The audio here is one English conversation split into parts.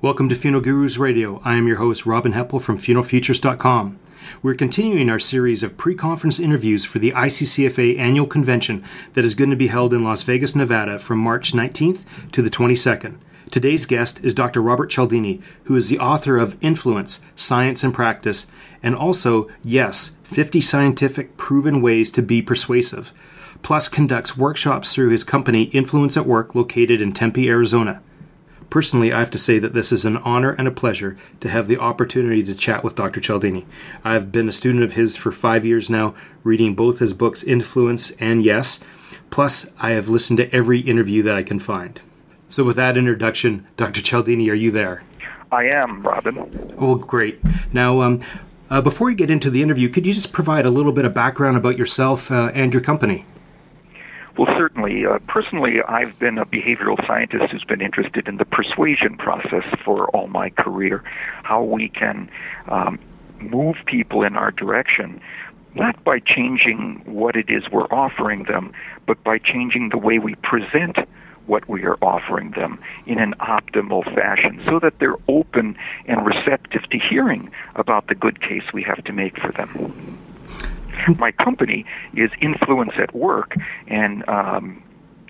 Welcome to Funeral Gurus Radio. I am your host, Robin Heppell from funeralfutures.com. We're continuing our series of pre conference interviews for the ICCFA annual convention that is going to be held in Las Vegas, Nevada from March 19th to the 22nd. Today's guest is Dr. Robert Cialdini, who is the author of Influence, Science and Practice, and also, yes, 50 Scientific Proven Ways to Be Persuasive, plus conducts workshops through his company Influence at Work located in Tempe, Arizona. Personally, I have to say that this is an honor and a pleasure to have the opportunity to chat with Dr. Cialdini. I've been a student of his for five years now, reading both his books Influence and Yes. Plus, I have listened to every interview that I can find. So, with that introduction, Dr. Cialdini, are you there? I am, Robin. Oh, great. Now, um, uh, before you get into the interview, could you just provide a little bit of background about yourself uh, and your company? Well, certainly. Uh, personally, I've been a behavioral scientist who's been interested in the persuasion process for all my career, how we can um, move people in our direction, not by changing what it is we're offering them, but by changing the way we present what we are offering them in an optimal fashion so that they're open and receptive to hearing about the good case we have to make for them my company is Influence at Work, and um,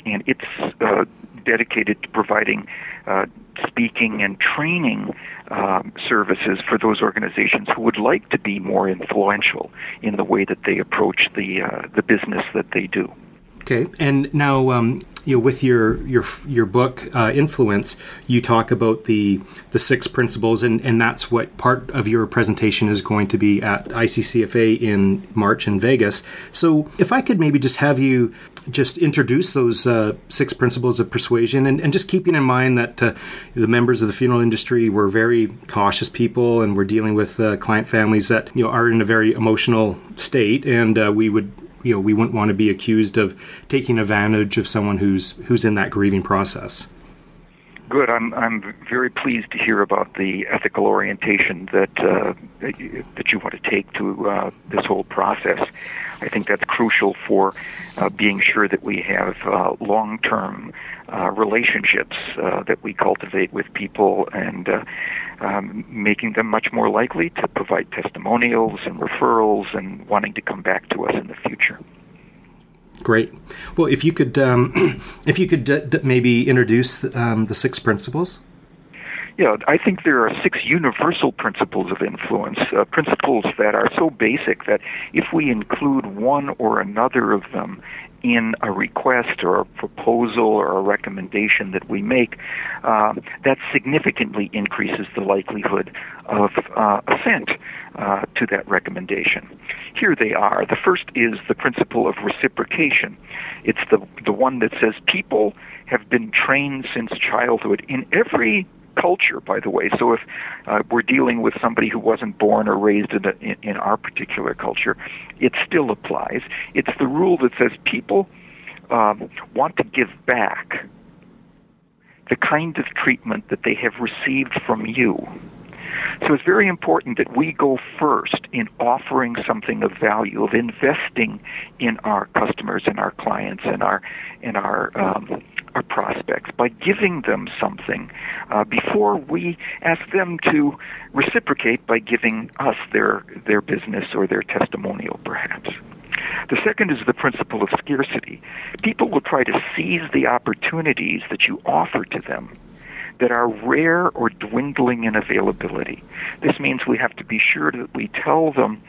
and it's uh, dedicated to providing uh, speaking and training um, services for those organizations who would like to be more influential in the way that they approach the uh, the business that they do. Okay, and now um, you know, with your your your book uh, influence, you talk about the the six principles, and and that's what part of your presentation is going to be at ICCFA in March in Vegas. So, if I could maybe just have you just introduce those uh, six principles of persuasion, and, and just keeping in mind that uh, the members of the funeral industry were very cautious people, and we're dealing with uh, client families that you know are in a very emotional state, and uh, we would you know we wouldn't want to be accused of taking advantage of someone who's who's in that grieving process. Good. I'm I'm very pleased to hear about the ethical orientation that uh, that you want to take to uh, this whole process. I think that's crucial for uh, being sure that we have uh, long-term uh, relationships uh, that we cultivate with people and um, making them much more likely to provide testimonials and referrals and wanting to come back to us in the future. Great. Well, if you could, um, if you could d- d- maybe introduce um, the six principles. Yeah, I think there are six universal principles of influence, uh, principles that are so basic that if we include one or another of them in a request or a proposal or a recommendation that we make, uh, that significantly increases the likelihood of uh, assent uh, to that recommendation. Here they are. The first is the principle of reciprocation. It's the the one that says people have been trained since childhood in every culture, by the way. So if uh, we're dealing with somebody who wasn't born or raised in, a, in, our particular culture, it still applies. It's the rule that says people um, want to give back the kind of treatment that they have received from you. So it's very important that we go first in offering something of value, of investing in our customers and our clients and our in our um, our prospects by giving them something uh, before we ask them to reciprocate by giving us their their business or their testimonial, perhaps. The second is the principle of scarcity. People will try to seize the opportunities that you offer to them that are rare or dwindling in availability. This means we have to be sure that we tell them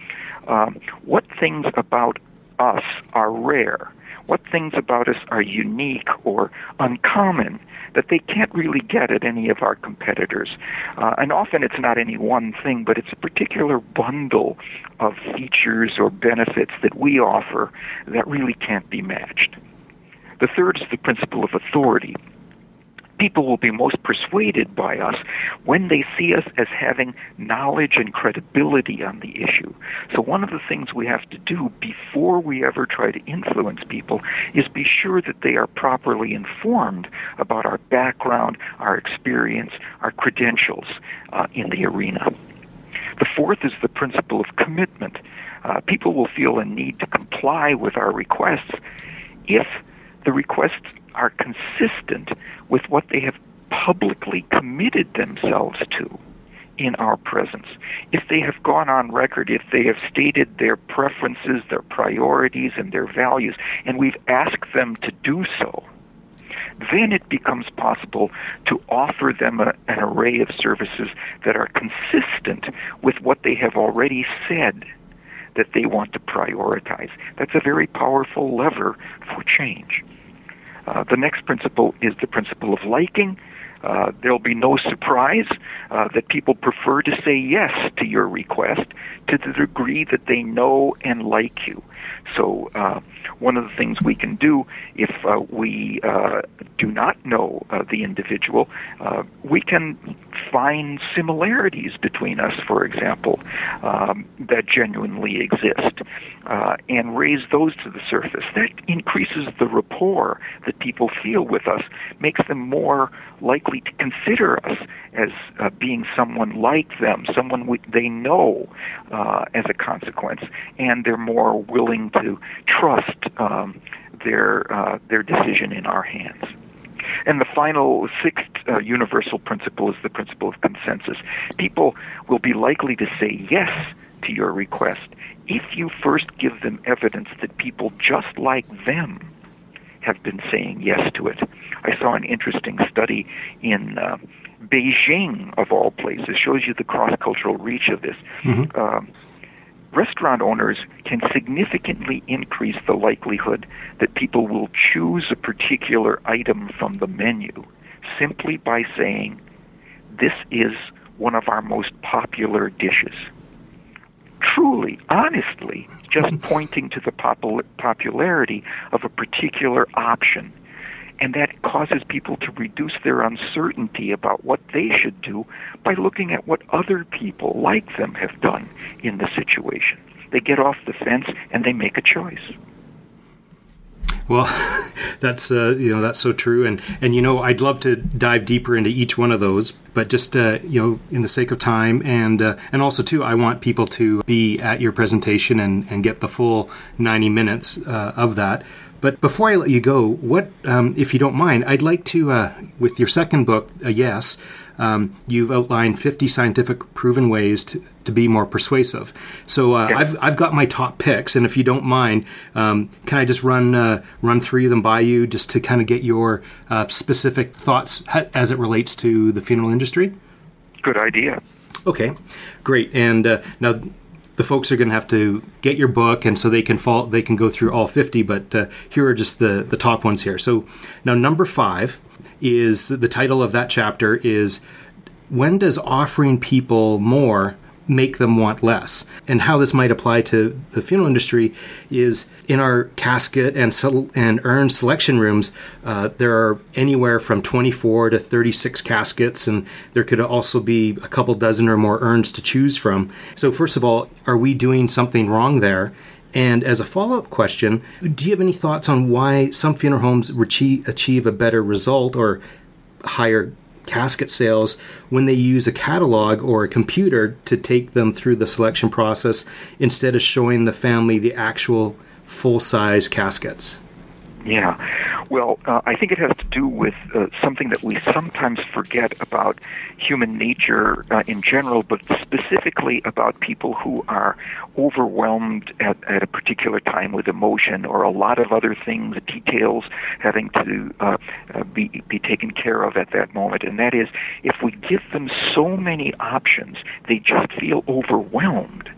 um, what things about us are rare, what things about us are unique or uncommon that they can't really get at any of our competitors. Uh, and often it's not any one thing, but it's a particular bundle of features or benefits that we offer that really can't be matched. The third is the principle of authority people will be most persuaded by us when they see us as having knowledge and credibility on the issue. So, one of the things we have to do before we ever try to influence people is be sure that they are properly informed about our background, our experience, our credentials uh, in the arena. The fourth is the principle of commitment. Uh, people will feel a need to comply with our requests if the requests are consistent with what they have publicly committed themselves to in our presence, if they have gone on record, if they have stated their preferences, their priorities, and their values, and we've asked them to do so, then it becomes possible to offer them a, an array of services that are consistent with what they have already said that they want to prioritize. That's a very powerful lever for change. Uh, the next principle is the principle of liking. Uh, there'll be no surprise uh, that people prefer to say yes to your request to the degree that they know and like you. So, uh, one of the things we can do if uh, we uh, do not know uh, the individual, uh, we can find similarities between us, for example, um, that genuinely exist, uh, and raise those to the surface. That increases the rapport that people feel with us, makes them more likely to consider us as being someone like them, someone we, they know as a consequence, and they're more willing to trust um, their uh, their decision in our hands. And the final sixth uh, universal principle is the principle of consensus. People will be likely to say yes to your request if you first give them evidence that people just like them have been saying yes to it. I saw an interesting study in uh, Beijing, of all places, shows you the cross cultural reach of this. Mm-hmm. Uh, restaurant owners can significantly increase the likelihood that people will choose a particular item from the menu simply by saying, This is one of our most popular dishes. Truly, honestly, just pointing to the popul- popularity of a particular option and that causes people to reduce their uncertainty about what they should do by looking at what other people like them have done in the situation. They get off the fence and they make a choice. Well, that's uh, you know that's so true, and and you know I'd love to dive deeper into each one of those, but just uh, you know in the sake of time, and uh, and also too, I want people to be at your presentation and and get the full ninety minutes uh, of that. But before I let you go, what, um, if you don't mind, I'd like to, uh, with your second book, Yes, um, you've outlined 50 scientific proven ways to, to be more persuasive. So uh, I've, I've got my top picks, and if you don't mind, um, can I just run uh, run three of them by you just to kind of get your uh, specific thoughts as it relates to the funeral industry? Good idea. Okay, great. And uh, now the folks are going to have to get your book, and so they can fall, they can go through all 50. But uh, here are just the the top ones here. So now number five is the title of that chapter is when does offering people more make them want less. And how this might apply to the funeral industry is in our casket and and urn selection rooms, uh, there are anywhere from 24 to 36 caskets, and there could also be a couple dozen or more urns to choose from. So, first of all, are we doing something wrong there? And as a follow up question, do you have any thoughts on why some funeral homes achieve a better result or higher casket sales when they use a catalog or a computer to take them through the selection process instead of showing the family the actual full size caskets? Yeah. Well, uh, I think it has to do with uh, something that we sometimes forget about human nature uh, in general, but specifically about people who are overwhelmed at, at a particular time with emotion or a lot of other things, details having to uh, uh, be, be taken care of at that moment. And that is, if we give them so many options, they just feel overwhelmed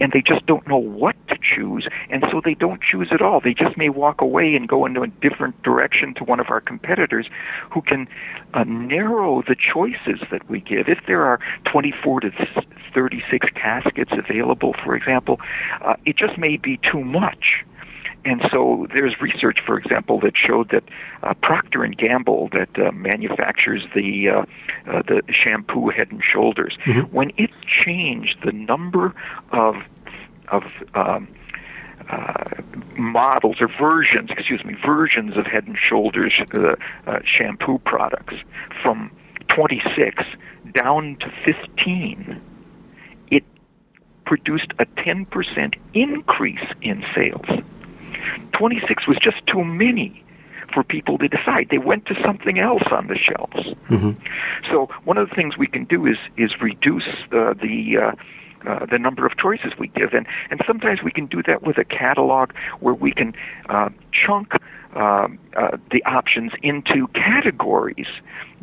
and they just don't know what to choose, and so they don't choose at all. They just may walk away and go into a different direction to one of our competitors who can uh, narrow the choices that we give. If there are 24 to 36 caskets available, for example, uh, it just may be too much. And so there's research, for example, that showed that uh, Procter and Gamble, that uh, manufactures the uh, uh, the shampoo Head and Shoulders, mm-hmm. when it changed the number of of um, uh, models or versions, excuse me, versions of Head and Shoulders uh, uh, shampoo products from 26 down to 15, it produced a 10% increase in sales. 26 was just too many for people to decide. They went to something else on the shelves. Mm-hmm. So one of the things we can do is is reduce uh, the uh, uh, the number of choices we give, and and sometimes we can do that with a catalog where we can uh, chunk uh, uh, the options into categories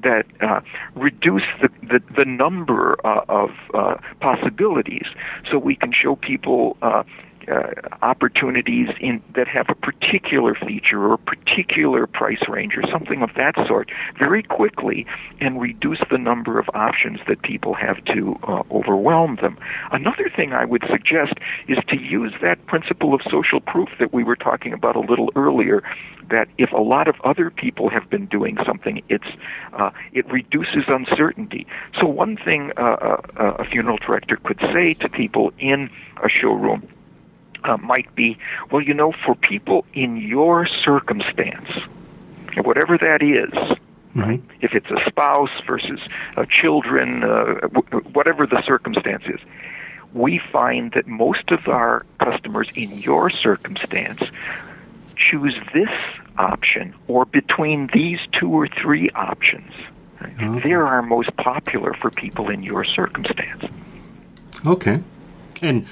that uh, reduce the, the, the number uh, of uh, possibilities so we can show people uh, uh, opportunities in that have a particular feature or a particular price range or something of that sort very quickly and reduce the number of options that people have to uh, overwhelm them. Another thing I would suggest is to use that principle of social proof that we were talking about a little earlier. That if a lot of other people have been doing something, it's uh, it reduces uncertainty. So one thing uh, uh, a funeral director could say to people in a showroom uh, might be, well, you know, for people in your circumstance, whatever that is, mm-hmm. right? If it's a spouse versus uh, children, uh, w- whatever the circumstance is, we find that most of our customers in your circumstance choose this option or between these two or three options. Right? Okay. They're our most popular for people in your circumstance. Okay. And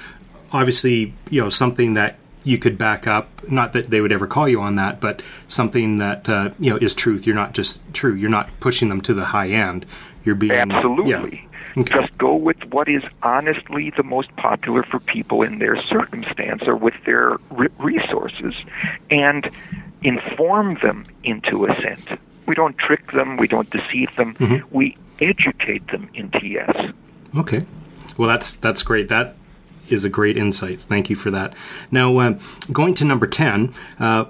obviously, you know, something that you could back up, not that they would ever call you on that, but something that, uh, you know, is truth. You're not just true. You're not pushing them to the high end. You're being. Absolutely. Yeah. Okay. Just go with what is honestly the most popular for people in their circumstance or with their re- resources and inform them into assent. We don't trick them, we don't deceive them, Mhm. we educate them into yes. Okay. Well, that's that's great. That is a great insight. Thank you for that. Now, uh, going to number ten, uh,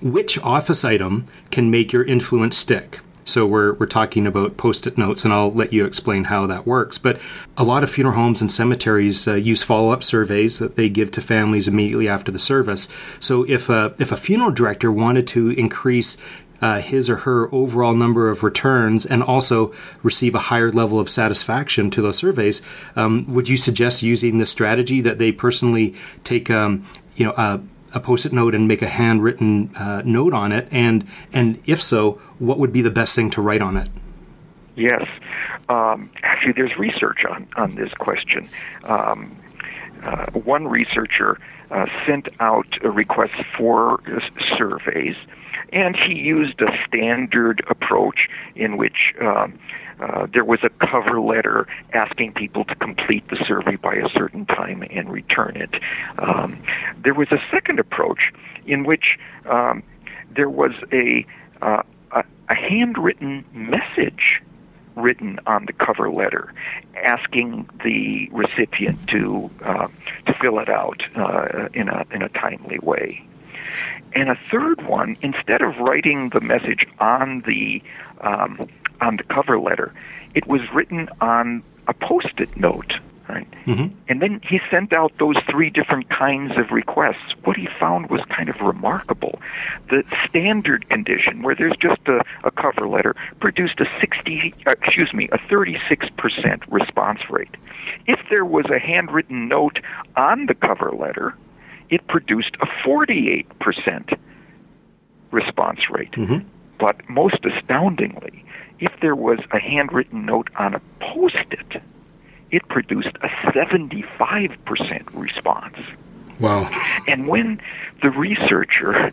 which office item can make your influence stick? So we're we're talking about post-it notes, and I'll let you explain how that works. But a lot of funeral homes and cemeteries uh, use follow-up surveys that they give to families immediately after the service. So if a if a funeral director wanted to increase uh, his or her overall number of returns and also receive a higher level of satisfaction to those surveys, um, would you suggest using the strategy that they personally take, um, you know, a, post-it note and make a handwritten uh, note on it? And and if so, what would be the best thing to write on it? Yes. Um, actually, there's research on, on this question. Um, uh, one researcher uh, sent out a request for surveys, and he used a standard approach in which um, uh, there was a cover letter asking people to complete the survey by a certain time and return it. Um, there was a second approach in which um, there was a, uh, a, a handwritten message written on the cover letter, asking the recipient to uh, to fill it out uh, in a in a timely way. And a third one, instead of writing the message on the um, on the cover letter, it was written on a post-it note. Right? Mm-hmm. And then he sent out those three different kinds of requests. What he found was kind of remarkable. The standard condition, where there's just a, a cover letter, produced a 60, uh, excuse me, a 36% response rate. If there was a handwritten note on the cover letter, it produced a 48% response rate. Mm-hmm. But most astoundingly, if there was a handwritten note on a post-it, it produced a 75% response. Wow. And when the researcher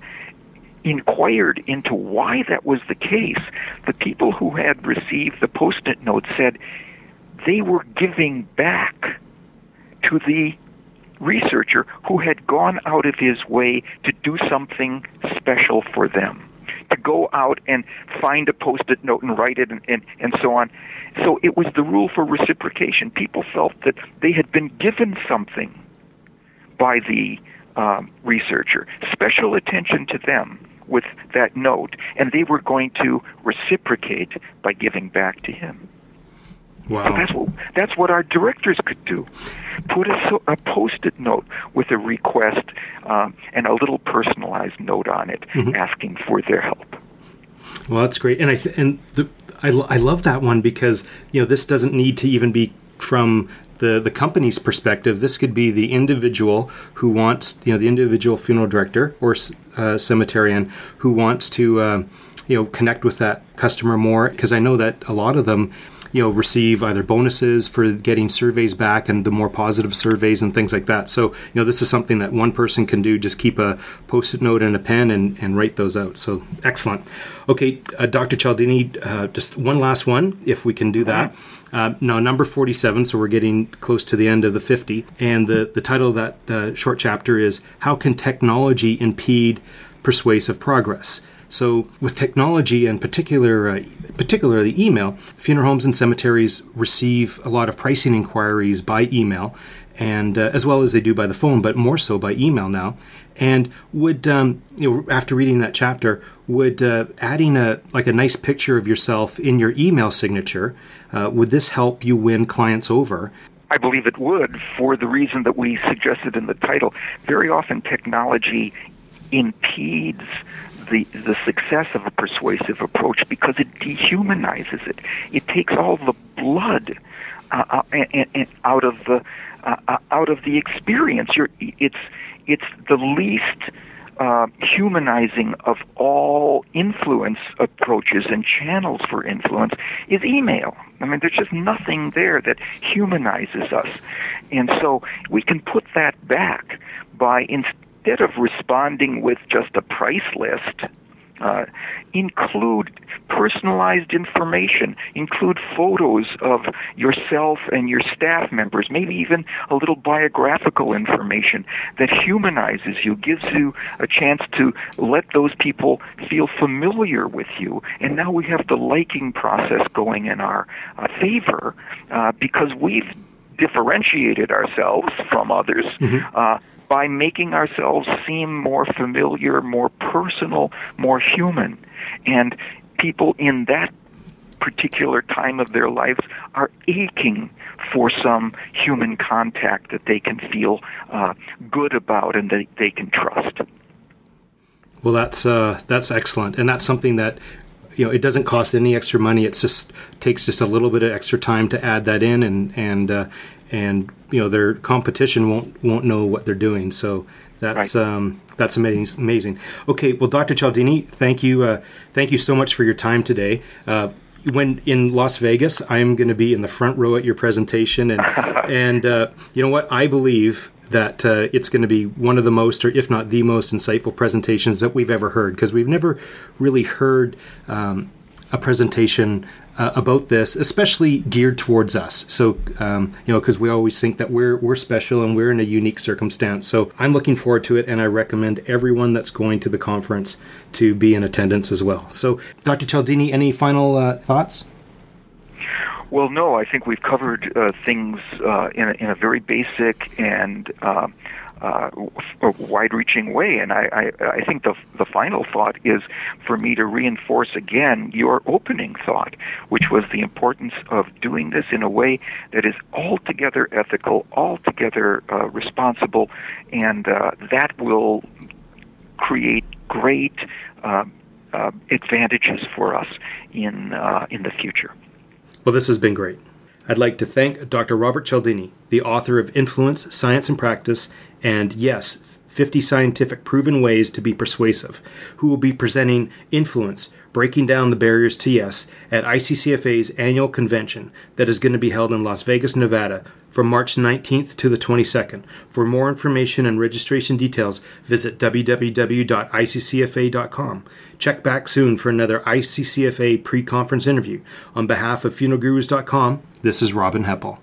inquired into why that was the case, the people who had received the post it note said they were giving back to the researcher who had gone out of his way to do something special for them. To go out and find a post it note and write it and, and, and so on. So it was the rule for reciprocation. People felt that they had been given something by the um, researcher, special attention to them with that note, and they were going to reciprocate by giving back to him. Wow. That's what that's what our directors could do. Put a, a post-it note with a request um, and a little personalized note on it, Mhm. asking for their help. Well, that's great, and I th- and the, I, lo- I love that one because you know this doesn't need to even be from the the company's perspective. This could be the individual who wants you know the individual funeral director or uh, cemeterian who wants to, uh, you know, connect with that customer more, because I know that a lot of them you know receive either bonuses for getting surveys back and the more positive surveys and things like that. So you know this is something that one person can do. Just keep a post-it note and a pen and, and write those out. So excellent. Okay uh, dr cialdini uh, just one last one if we can do that. Uh, now number 47 so we're getting close to the end of the 50 and the, the title of that uh, short chapter is how can technology impede persuasive progress so, with technology and particular, uh, particularly email, funeral homes and cemeteries receive a lot of pricing inquiries by email, and uh, as well as they do by the phone, but more so by email now. And would um, you know after reading that chapter, would uh, adding a like a nice picture of yourself in your email signature uh, would this help you win clients over? I believe it would for the reason that we suggested in the title. Very often, technology impedes the, the success of a persuasive approach because it dehumanizes it. It takes all the blood uh, uh, and, and out of the uh, uh, out of the experience. You're, it's it's the least uh, humanizing of all influence approaches and channels for influence is email. I mean, there's just nothing there that humanizes us, and so we can put that back by instead of responding with just a price list, uh, include personalized information, include photos of yourself and your staff members, maybe even a little biographical information that humanizes you, gives you a chance to let those people feel familiar with you. And now we have the liking process going in our uh, favor uh, because we've differentiated ourselves from others. Mm-hmm. Uh, by making ourselves seem more familiar, more personal, more human. And people in that particular time of their lives are aching for some human contact that they can feel uh, good about and that they can trust. Well, that's uh, that's excellent, and that's something that you know it doesn't cost any extra money. It just takes just a little bit of extra time to add that in, and and uh, and you know their competition won't won't know what they're doing. So that's right. um, that's amazing. Amazing. Okay, well, Dr. Cialdini, thank you, uh, thank you so much for your time today. Uh, when in Las Vegas, I am going to be in the front row at your presentation, and and uh, you know what? I believe that uh, it's going to be one of the most, or if not the most, insightful presentations that we've ever heard because we've never really heard um, a presentation uh, about this, especially geared towards us. So, um, you know, because we always think that we're we're special and we're in a unique circumstance. So, I'm looking forward to it, and I recommend everyone that's going to the conference to be in attendance as well. So, Dr. Cialdini, any final uh, thoughts? Well, no, I think we've covered uh, things uh, in, a, in a very basic and uh, uh, wide-reaching way. And I, I, I think the the final thought is for me to reinforce again your opening thought, which was the importance of doing this in a way that is altogether ethical, altogether uh, responsible, and uh, that will create great uh, uh, advantages for us in in the future. Well, this has been great. I'd like to thank Dr. Robert Cialdini, the author of Influence, Science and Practice, and yes, 50 Scientific Proven Ways to Be Persuasive, who will be presenting Influence, Breaking Down the Barriers to Yes at ICCFA's annual convention that is going to be held in Las Vegas, Nevada from March 19th to the 22nd. For more information and registration details, visit www.iccfa.com. Check back soon for another ICCFA pre conference interview. On behalf of funeralgurus.com, this is Robin Heppell.